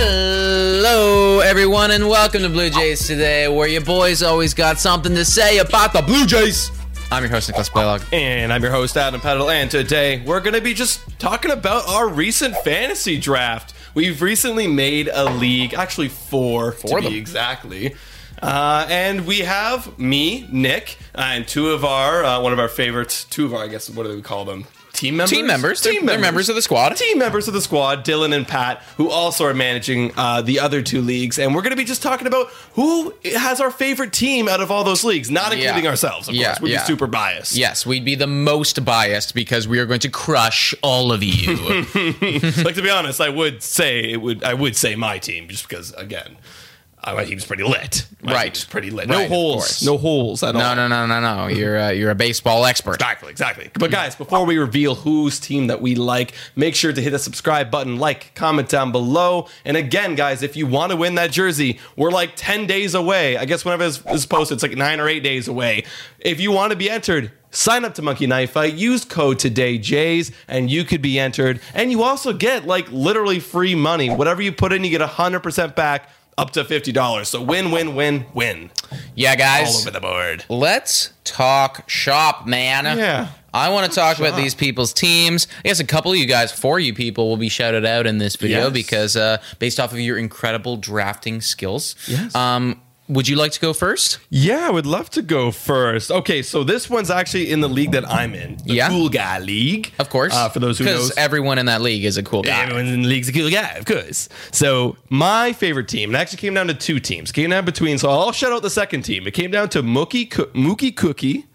Hello, everyone, and welcome to Blue Jays today, where your boys always got something to say about the Blue Jays. I'm your host, Nicholas Blaylock. And I'm your host, Adam Peddle, and today we're going to be just talking about our recent fantasy draft. We've recently made a league, actually four, Four to be exactly. Uh, and we have me, Nick, and two of our, uh, one of our favorites, two of our, I guess, what do we call them? Team members? Team members. They're- they're members of the squad. Team members of the squad, Dylan and Pat, who also are managing uh, the other two leagues. And we're going to be just talking about who has our favorite team out of all those leagues, not Yeah. including ourselves, of Yeah, course. We'd yeah. be super biased. Yes, we'd be the most biased because we are going to crush all of you. like to be honest, I would say it would. I would say my team just because again, my team's pretty lit. My Right. team's pretty lit. No of holes. No holes at all. no, no, no, no, no. You're uh, you're a baseball expert. Exactly, exactly. But guys, before we reveal whose team that we like, make sure to hit the subscribe button, like, comment down below. And again, guys, if you want to win that jersey, we're like 10 days away. I guess whenever this is posted, it's like nine or eight days away. If you want to be entered, sign up to Monkey Knife Fight, use code today Jays, and you could be entered. And you also get like literally free money. Whatever you put in, you get 100% back up to $50. So win, win, win, win. Yeah, guys. All over the board. Let's talk shop, man. Yeah. I want to talk about these people's teams. I guess a couple of you guys, four of you people, will be shouted out in this video Yes. because uh, based off of your incredible drafting skills. Yes. Um, would you like to go first? Yeah, I would love to go first. Okay, so this one's actually in the league that I'm in, the Yeah. Cool Guy League. Of course. uh, for those who because knows, everyone in that league is a cool guy. everyone in the league's a cool guy, of course. So my favorite team, it actually came down to two teams. Came down between. So I'll shout out the second team. It came down to Mookie Coo- Mookie Cookie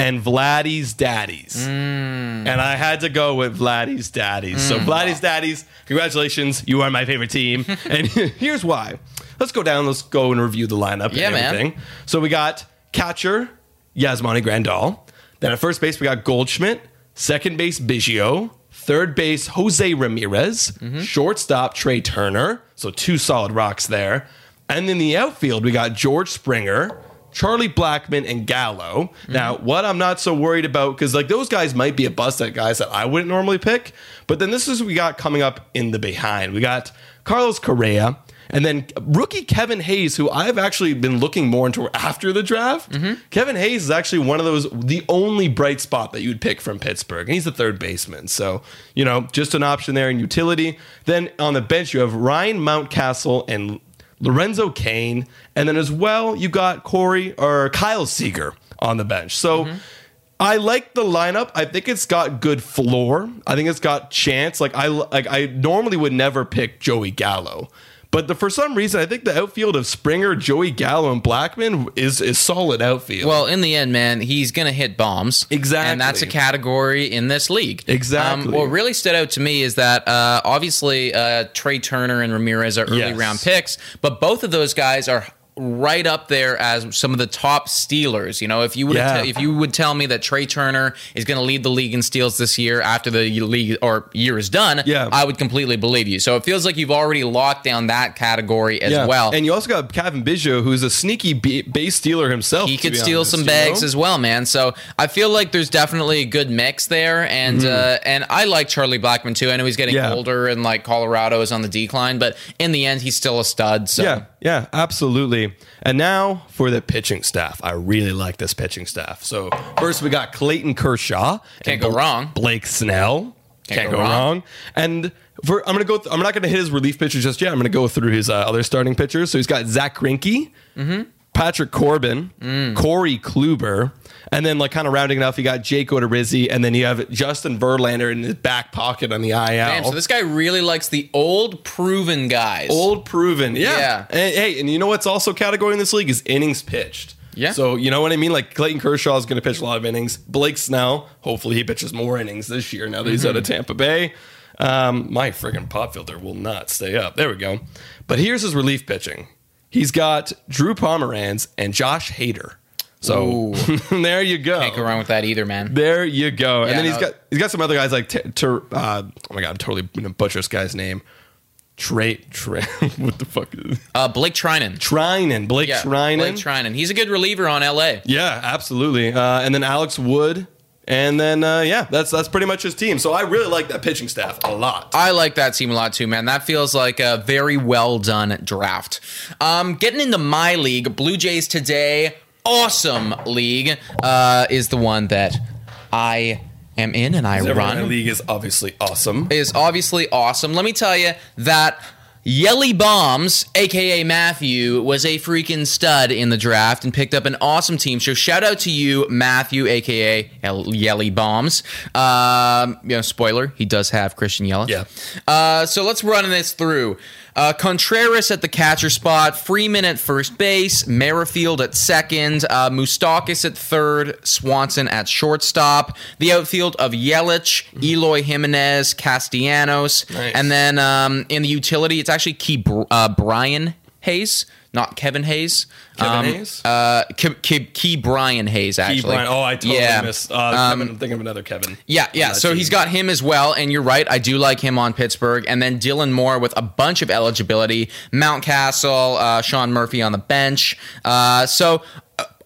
and Vladdy's Daddies. And I had to go with Vladdy's Daddies. So Vladdy's Daddies, congratulations, you are my favorite team. and here's why. Let's go down. Let's go and review the lineup Yeah, and man. So we got catcher Yasmani Grandal. Then at first base we got Goldschmidt. Second base Biggio. Third base Jose Ramirez. Mm-hmm. Shortstop Trea Turner. So two solid rocks there. And in the outfield we got George Springer. Charlie Blackmon and Gallo. Mm-hmm. Now, what I'm not so worried about because like those guys might be a bust at guys that I wouldn't normally pick, but then this is what we got coming up in the behind. We got Carlos Correa, and then rookie Kevin Hayes, who I've actually been looking more into after the draft. Mm-hmm. Kevin Hayes is actually one of those, the only bright spot that you'd pick from Pittsburgh. And he's the third baseman. So, you know, just an option there in utility. Then on the bench, you have Ryan Mountcastle and Lorenzo Cain. And then as well, you got Corey or Kyle Seager on the bench. So, Mm-hmm. I like the lineup. I think it's got good floor. I think it's got chance. Like I like I normally would never pick Joey Gallo. But the, for some reason, I think the outfield of Springer, Joey Gallo, and Blackmon is is solid outfield. Well, in the end, man, he's going to hit bombs. Exactly. And that's a category in this league. Exactly. Um, what really stood out to me is that uh, obviously uh, Trea Turner and Ramirez are early Yes. round picks, but both of those guys are right up there as some of the top stealers. You know, if you would Yeah. if you would tell me that Trea Turner is going to lead the league in steals this year after the league or year is done, Yeah. I would completely believe you. So it feels like you've already locked down that category as well. And you also got Kevin Biggio, who's a sneaky b- base stealer himself. he could steal honest, some you bags know? as well, man. So I feel like there's definitely a good mix there, and uh, and I like Charlie Blackmon too. I know he's getting Mm-hmm. Yeah. older, and like Colorado is on the decline, but in the end, he's still a stud. So Yeah, yeah, absolutely. And now for the pitching staff. I really like this pitching staff. So first we got Clayton Kershaw. Can't go Bl- wrong. Blake Snell. Can't, Can't go, go wrong. wrong. And for I'm gonna go. Th- I'm not gonna hit his relief pitchers just yet. I'm gonna go through his uh, other starting pitchers. So he's got Zach Greinke, Patrick Corbin, Corey Kluber, and then like kind of rounding it off, you got Jake Odorizzi, and then you have Justin Verlander in his back pocket on the IL. Damn, so this guy really likes the old proven guys. Old proven. Yeah. Yeah. And, hey, and you know what's also category in this league is innings pitched. Yeah. So you know what I mean? Like Clayton Kershaw is going to pitch a lot of innings. Blake Snell, hopefully he pitches more innings this year now that he's out of Mm-hmm. Tampa Bay. Um, my freaking pop filter will not stay up. There we go. But here's his relief pitching. He's got Drew Pomeranz and Josh Hader. So there you go. Can't go wrong with that either, man. There you go. and Yeah, then he's no. got he's got some other guys like t- Ter- uh, oh my god, I'm totally gonna butcher this guy's name. Trey Trey what the fuck is Uh, Blake Treinen. Treinen, Blake Yeah, Treinen. Blake Treinen. He's a good reliever on LA. yeah, absolutely. Uh, and then Alex Wood, and then uh, yeah, that's that's pretty much his team. So I really like that pitching staff a lot. I like that team a lot too, man. That feels like a very well done draft. Um, getting into my league, Blue Jays today, awesome league, uh, is the one that I am in and I run. the league is obviously awesome. Is obviously awesome. Let me tell you that. Yelly Bombs, aka Matthew, was a freaking stud in the draft and picked up an awesome team. So shout out to you, Matthew, aka Yelly Bombs. Um, you know, spoiler, he does have Christian Yelich. Yeah. Uh, so let's run this through. Uh, Contreras at the catcher spot, Freeman at first base, Merrifield at second, uh, Moustakas at third, Swanson at shortstop. The outfield of Yelich, Eloy Jimenez, Castellanos, Nice. and then um, in the utility, it's actually Key Br- uh, Brian Hayes, not Kevin Hayes. Kevin Um, Hayes? Uh, Key, Key, Key Brian Hayes, actually. Key Bryant. Oh, I totally Yeah. missed. Uh, Kevin, I'm thinking of another Kevin. Yeah, yeah. So team. he's got him as well, and you're right. I do like him on Pittsburgh, and then Dylan Moore with a bunch of eligibility. Mountcastle, uh, Sean Murphy on the bench. Uh, so.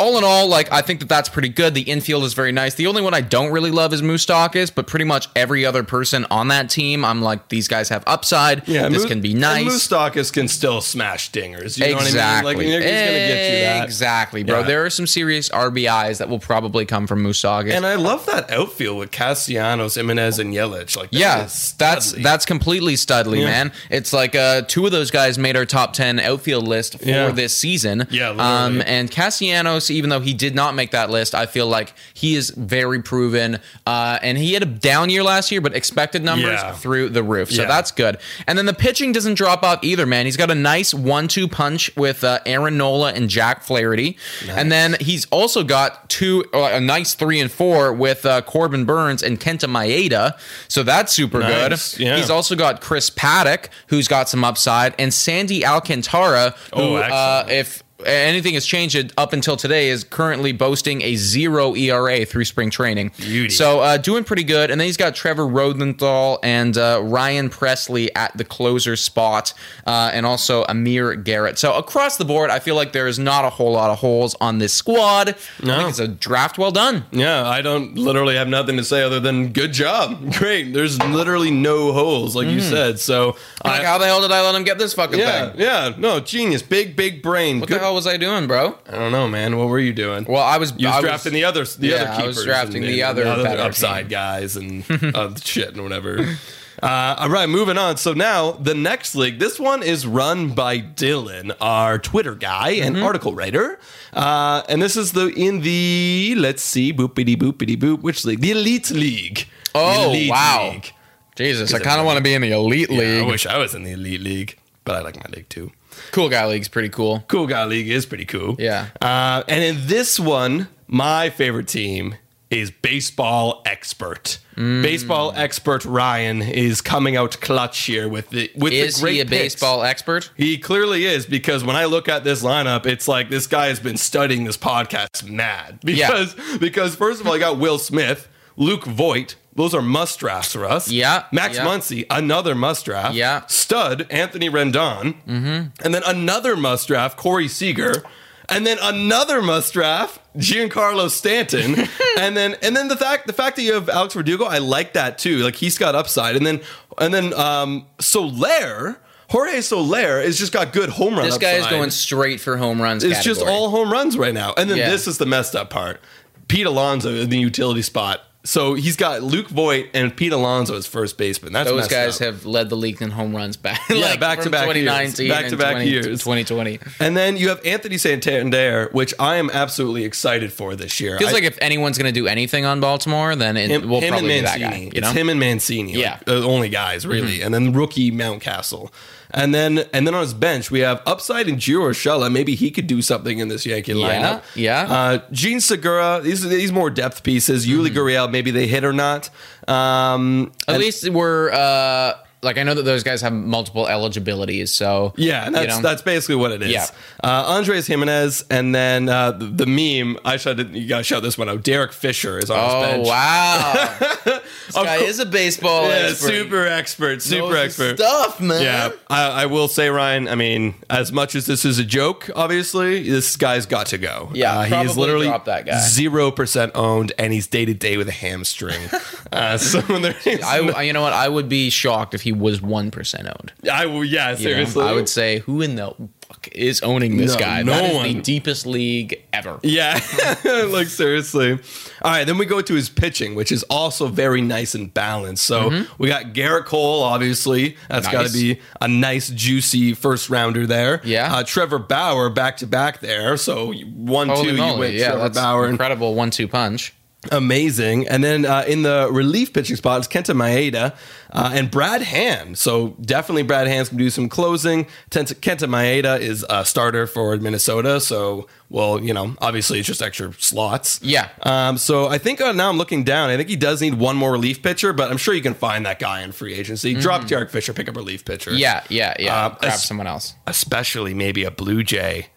All in all, like I think that that's pretty good. The infield is very nice. The only one I don't really love is Moustakas, but pretty much every other person on that team, I'm like, these guys have upside. Yeah, this can be nice. Moustakas can still smash dingers. You know what I mean? exactly. Like, he's gonna get you that. Exactly, bro. Yeah. There are some serious RBIs that will probably come from Moustakas. And I love that outfield with Castellanos, Jimenez, and Yelich. Like, that Yeah, that's that's completely studly, Yeah. man. It's like uh, two of those guys made our top ten outfield list for Yeah. this season. Yeah, um, literally. and Castellanos, even though he did not make that list, I feel like he is very proven. Uh, and he had a down year last year, but expected numbers Yeah. through the roof, so Yeah. that's good. And then the pitching doesn't drop off either, man. He's got a nice one-two punch with uh, Aaron Nola and Jack Flaherty, and then he's also got two uh, a nice three and four with uh, Corbin Burnes and Kenta Maeda, so that's super Nice, good. yeah. He's also got Chris Paddack, who's got some upside, and Sandy Alcantara, who, Oh, uh, if anything has changed up until today, is currently boasting a zero ERA through spring training. Beauty. So uh, doing pretty good. And then he's got Trevor Rosenthal and uh, Ryan Pressly at the closer spot, uh, and also Amir Garrett. So across the board, I feel like there is not a whole lot of holes on this squad. I No. think it's a draft well done. Yeah, I don't literally have nothing to say other than good job. Great. There's literally no holes, like you said. So, Like, I, how the hell did I let him get this fucking yeah, thing? yeah, no, genius. Big, big brain. What Good- hell was I doing, bro? I don't know, man. What were you doing? Well, I was. you was I drafting the other, the yeah, other I was drafting and- the and other better upside team. guys and uh, shit and whatever. Uh, all right, moving on. So now the next league. This one is run by Dylan, our Twitter guy and Mm-hmm. article writer. Uh, and this is the in the let's see, boopity boopity boop. Which league? The Elite League. Oh, Elite wow. League. Jesus, I kind of want to be in the elite Yeah, league. I wish I was in the Elite League, but I like my league too. Cool guy league's pretty cool. Cool Guy League is pretty cool. Yeah. Uh, and in this one, my favorite team is baseball expert. Mm. Baseball expert Ryan is coming out clutch here with the with Is the great he a picks. baseball expert? He clearly is because when I look at this lineup, it's like this guy has been studying this podcast mad. Because because first of all, you got Will Smith, Luke Voit. Those are must drafts for us. Yeah, Max yeah. Muncy, another must draft. Yeah. Stud, Anthony Rendon. Mm-hmm. And then another must draft, Corey Seager. And then another must draft, Giancarlo Stanton. and then and then the fact the fact that you have Alex Verdugo, I like that too. Like he's got upside. And then and then um Soler, Jorge Soler has just got good home runs. This guy is going straight for home runs. It's just all home runs right now. And then Yeah. this is the messed up part. Pete Alonso in the utility spot. So he's got Luke Voit and Pete Alonso as first baseman. That's Those guys up. have led the league in home runs back. Yeah, back-to-back years. 2019 Back-to-back 20, years. 2020. And then you have Anthony Santander, which I am absolutely excited for this year. Feels I- like if anyone's going to do anything on Baltimore, then it him, will him probably and be that Mancini. guy. You it's him and Mancini. Yeah. like, the only guys really. Mm-hmm. And then rookie Mountcastle. And then and then on his bench we have upside in Gio Urshela. Maybe he could do something in this Yankee lineup. yeah. Uh, Jean Segura. These these more depth pieces. Mm-hmm. Yuli Gurriel. Maybe they hit or not. Um, At and- least we're uh, like I know that those guys have multiple eligibilities, so Yeah, and you that's know. that's basically what it is. Yeah. Uh, Andres Gimenez, and then uh, the, the meme. I should you gotta shout this one out. Derek Fisher is on his Oh bench. wow, this guy cour- is a baseball Yeah, expert. super expert, super Knows expert. stuff, man. Yeah, I, I will say, Ryan. I mean, as much as this is a joke, obviously, this guy's got to go. Yeah, uh, he is literally zero percent owned, and he's day to day with a hamstring. uh, so there is I, no- I- you know what? I would be shocked if he was one percent owned. I will. Yeah, You know? seriously. I would say who in the fuck is owning this No, guy? no that is the one. deepest league ever. Yeah, like seriously. All right, then we go to his pitching, which is also very nice and balanced. So we got Gerrit Cole, obviously. That's got to Mm-hmm. Be a nice, juicy first rounder there. Yeah. Uh, Trevor Bauer back to back there. So one, Holy two, you moly! went Yeah, Trevor that's Bauer. incredible one-two punch. Amazing. And then uh, in the relief pitching spots, Kenta Maeda uh, and Brad Hand. So definitely Brad Hand's can do some closing. Kenta, Kenta Maeda is a starter for Minnesota. So, well, you know, obviously it's just extra slots. Yeah. Um, so I think uh, now I'm looking down. I think he does need one more relief pitcher, but I'm sure you can find that guy in free agency. Drop Derek Fisher, pick up a relief pitcher. Mm-hmm. Yeah, yeah, yeah. Uh, Grab es- someone else. Especially maybe a Blue Jay.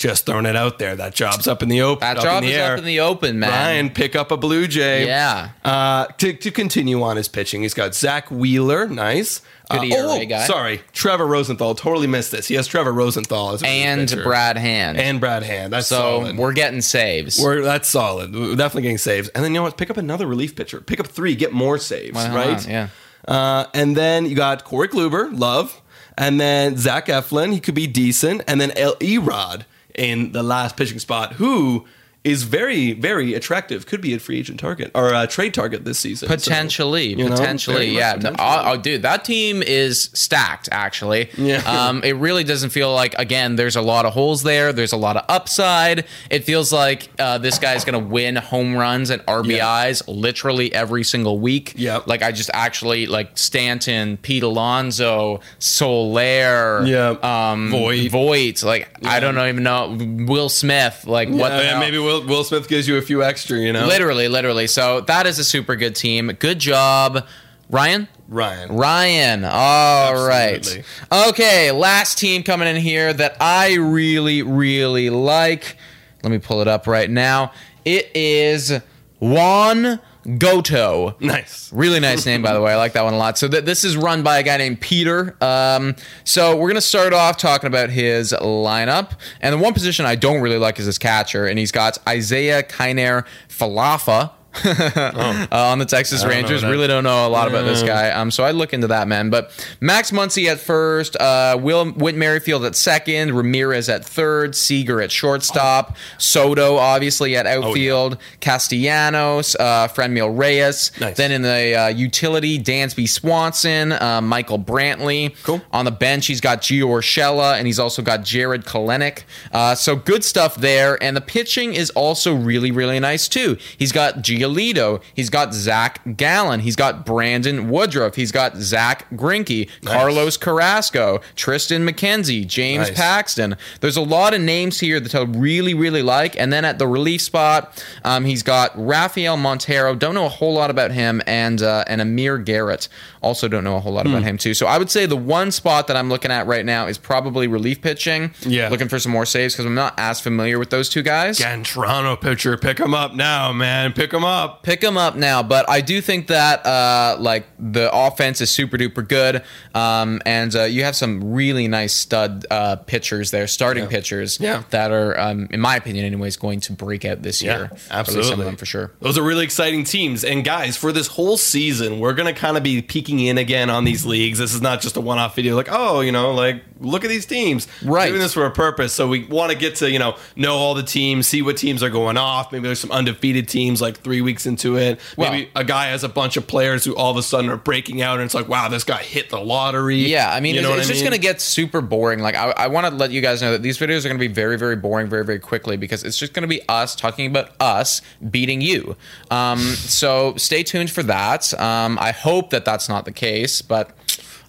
Just throwing it out there. That job's up in the open. That up job in the is air. up in the open, man. Ryan, pick up a Blue Jay. Yeah. Uh, to, to continue on his pitching, he's got Zach Wheeler, nice. Good uh, ERA guy. Sorry, Trevor Rosenthal. Totally missed this. He has Trevor Rosenthal as And pitcher. Brad Hand. and Brad Hand. That's so solid. we're getting saves. We're, that's solid. We're definitely getting saves. And then you know what? Pick up another relief pitcher. Pick up three. Get more saves. Not? right? Yeah. Uh, and then you got Corey Kluber, love. And then Zach Eflin, he could be decent. And then El Erod in the last pitching spot, who is very, very attractive. Could be a free agent target or a trade target this season. So, Potentially, know, potentially, yeah. Potentially. oh, oh, dude, that team is stacked. Actually, Yeah. Um, it really doesn't feel like again. There's a lot of holes there. There's a lot of upside. It feels like uh, this guy's gonna win home runs and RBIs literally every single week. Yep. Like I just actually like Stanton, Pete Alonso, Soler, Yep. um, Voit. Voigt. Like I don't know, even know Will Smith. Like what? The yeah, hell? maybe Will, Will Smith gives you a few extra, you know? Literally, literally. So that is a super good team. Good job, Ryan. Ryan. Ryan. All right. Absolutely. Okay, last team coming in here that I really, really like. Let me pull it up right now. It is Juan Goto. Nice. Really nice name, by the way. I like that one a lot. So th- this is run by a guy named Peter. Um, so we're gonna start off talking about his lineup, and the one position I don't really like is his catcher, and he's got Isiah Kiner Falefa. uh, on the Texas Rangers, really don't know a lot about this guy. Um, so I'd look into that man. But Max Muncy at first, uh, Will Whit Merrifield at second, Ramirez at third, Seager at shortstop, Soto obviously at outfield, Castellanos, uh, Franmil Reyes. Nice. Then in the uh, utility, Dansby Swanson, uh, Michael Brantley. Cool. On the bench, he's got Gio Urshela, and he's also got Jarred Kelenic. Uh, so good stuff there. And the pitching is also really, really nice too. He's got Giolito Giolito. He's got Zach Gallen. He's got Brandon Woodruff. He's got Zach Greinke, Carlos Carrasco, Triston McKenzie, James Nice. Paxton. There's a lot of names here that I really, really like. And then at the relief spot, um, he's got Rafael Montero. Don't know a whole lot about him, and uh, and Amir Garrett. Also, don't know a whole lot Hmm. about him too. So I would say the one spot that I'm looking at right now is probably relief pitching. Yeah. looking for some more saves because I'm not as familiar with those two guys. Again, Toronto pitcher, pick him up now, man. Pick him up. Pick them up now. But I do think that uh, like the offense is super duper good, um, and uh, you have some really nice stud uh, pitchers there, starting pitchers, Yeah. that are, um, in my opinion, anyways, going to break out this year. Absolutely, some of them for sure. Those are really exciting teams. And guys, for this whole season, we're gonna kind of be peeking in again on these leagues. This is not just a one-off video, like, oh, you know, like look at these teams. We're Right. doing this for a purpose. So we want to get to, you know, know all the teams, see what teams are going off. Maybe there's some undefeated teams like three weeks into it. Maybe a guy has a bunch of players who all of a sudden are breaking out and it's like, wow, this guy hit the lottery. Yeah, I mean, You it's, know it's what I just mean? going to get super boring. Like, I, I want to let you guys know that these videos are going to be very, very boring very, very quickly because it's just going to be us talking about us beating you. Um, so stay tuned for that. Um, I hope that that's not the case, but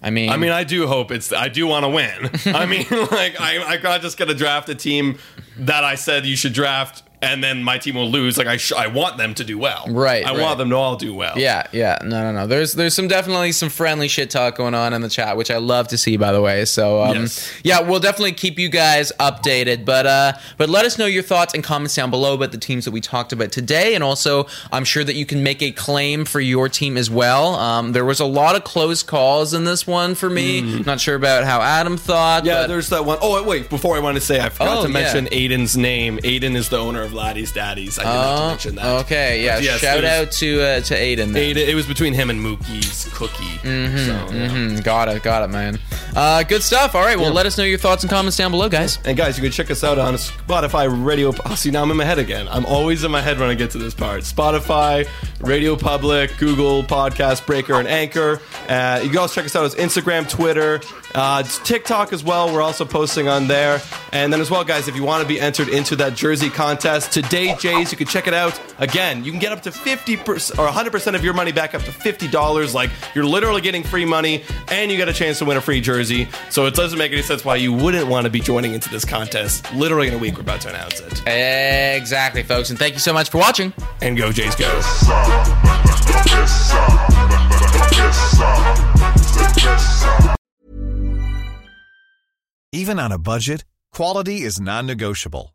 I mean, I mean, I do hope it's. I do want to win. I mean, like I, I'm just gonna draft a team that I said you should draft, and then my team will lose. Like I, sh- I want them to do well. Right, I right. want them to all do well. Yeah, yeah, no, no, no. There's there's some definitely some friendly shit talk going on in the chat, which I love to see, by the way. So, um, Yes. yeah, we'll definitely keep you guys updated. But uh, but let us know your thoughts and comments down below about the teams that we talked about today, and also I'm sure that you can make a claim for your team as well. Um, there was a lot of close calls in this one for me. Not sure about how Adam thought. Mm. Yeah, but- there's that one oh wait, before I want to say, I forgot Oh, to mention yeah. Aiden's name. Aiden is the owner of Laddie's Daddies. I did have to Oh, mention that. okay, yeah. But yes, shout it was out to uh, to Aiden. then. Aiden. It was between him and Mookie's cookie. Mm-hmm, so, yeah. Mm, got it, got it, man. Uh, good stuff. All right, well, let us know your thoughts and comments down below, guys. And guys, you can check us out on Spotify, Radio. Oh, see, now I'm in my head again. I'm always in my head when I get to this part. Spotify, Radio Public, Google Podcast Breaker, and Anchor. Uh, you can also check us out on Instagram, Twitter, uh, TikTok as well. We're also posting on there. And then as well, guys, if you want to be entered into that jersey contest today, Jays, you can check it out. Again, you can get up to 50% or 100% of your money back up to $50. Like, you're literally getting free money, and you get a chance to win a free jersey. So it doesn't make any sense why you wouldn't want to be joining into this contest. Literally in a week, we're about to announce it. Exactly, folks. And thank you so much for watching. And go, Jays, go. Even on a budget, quality is non-negotiable.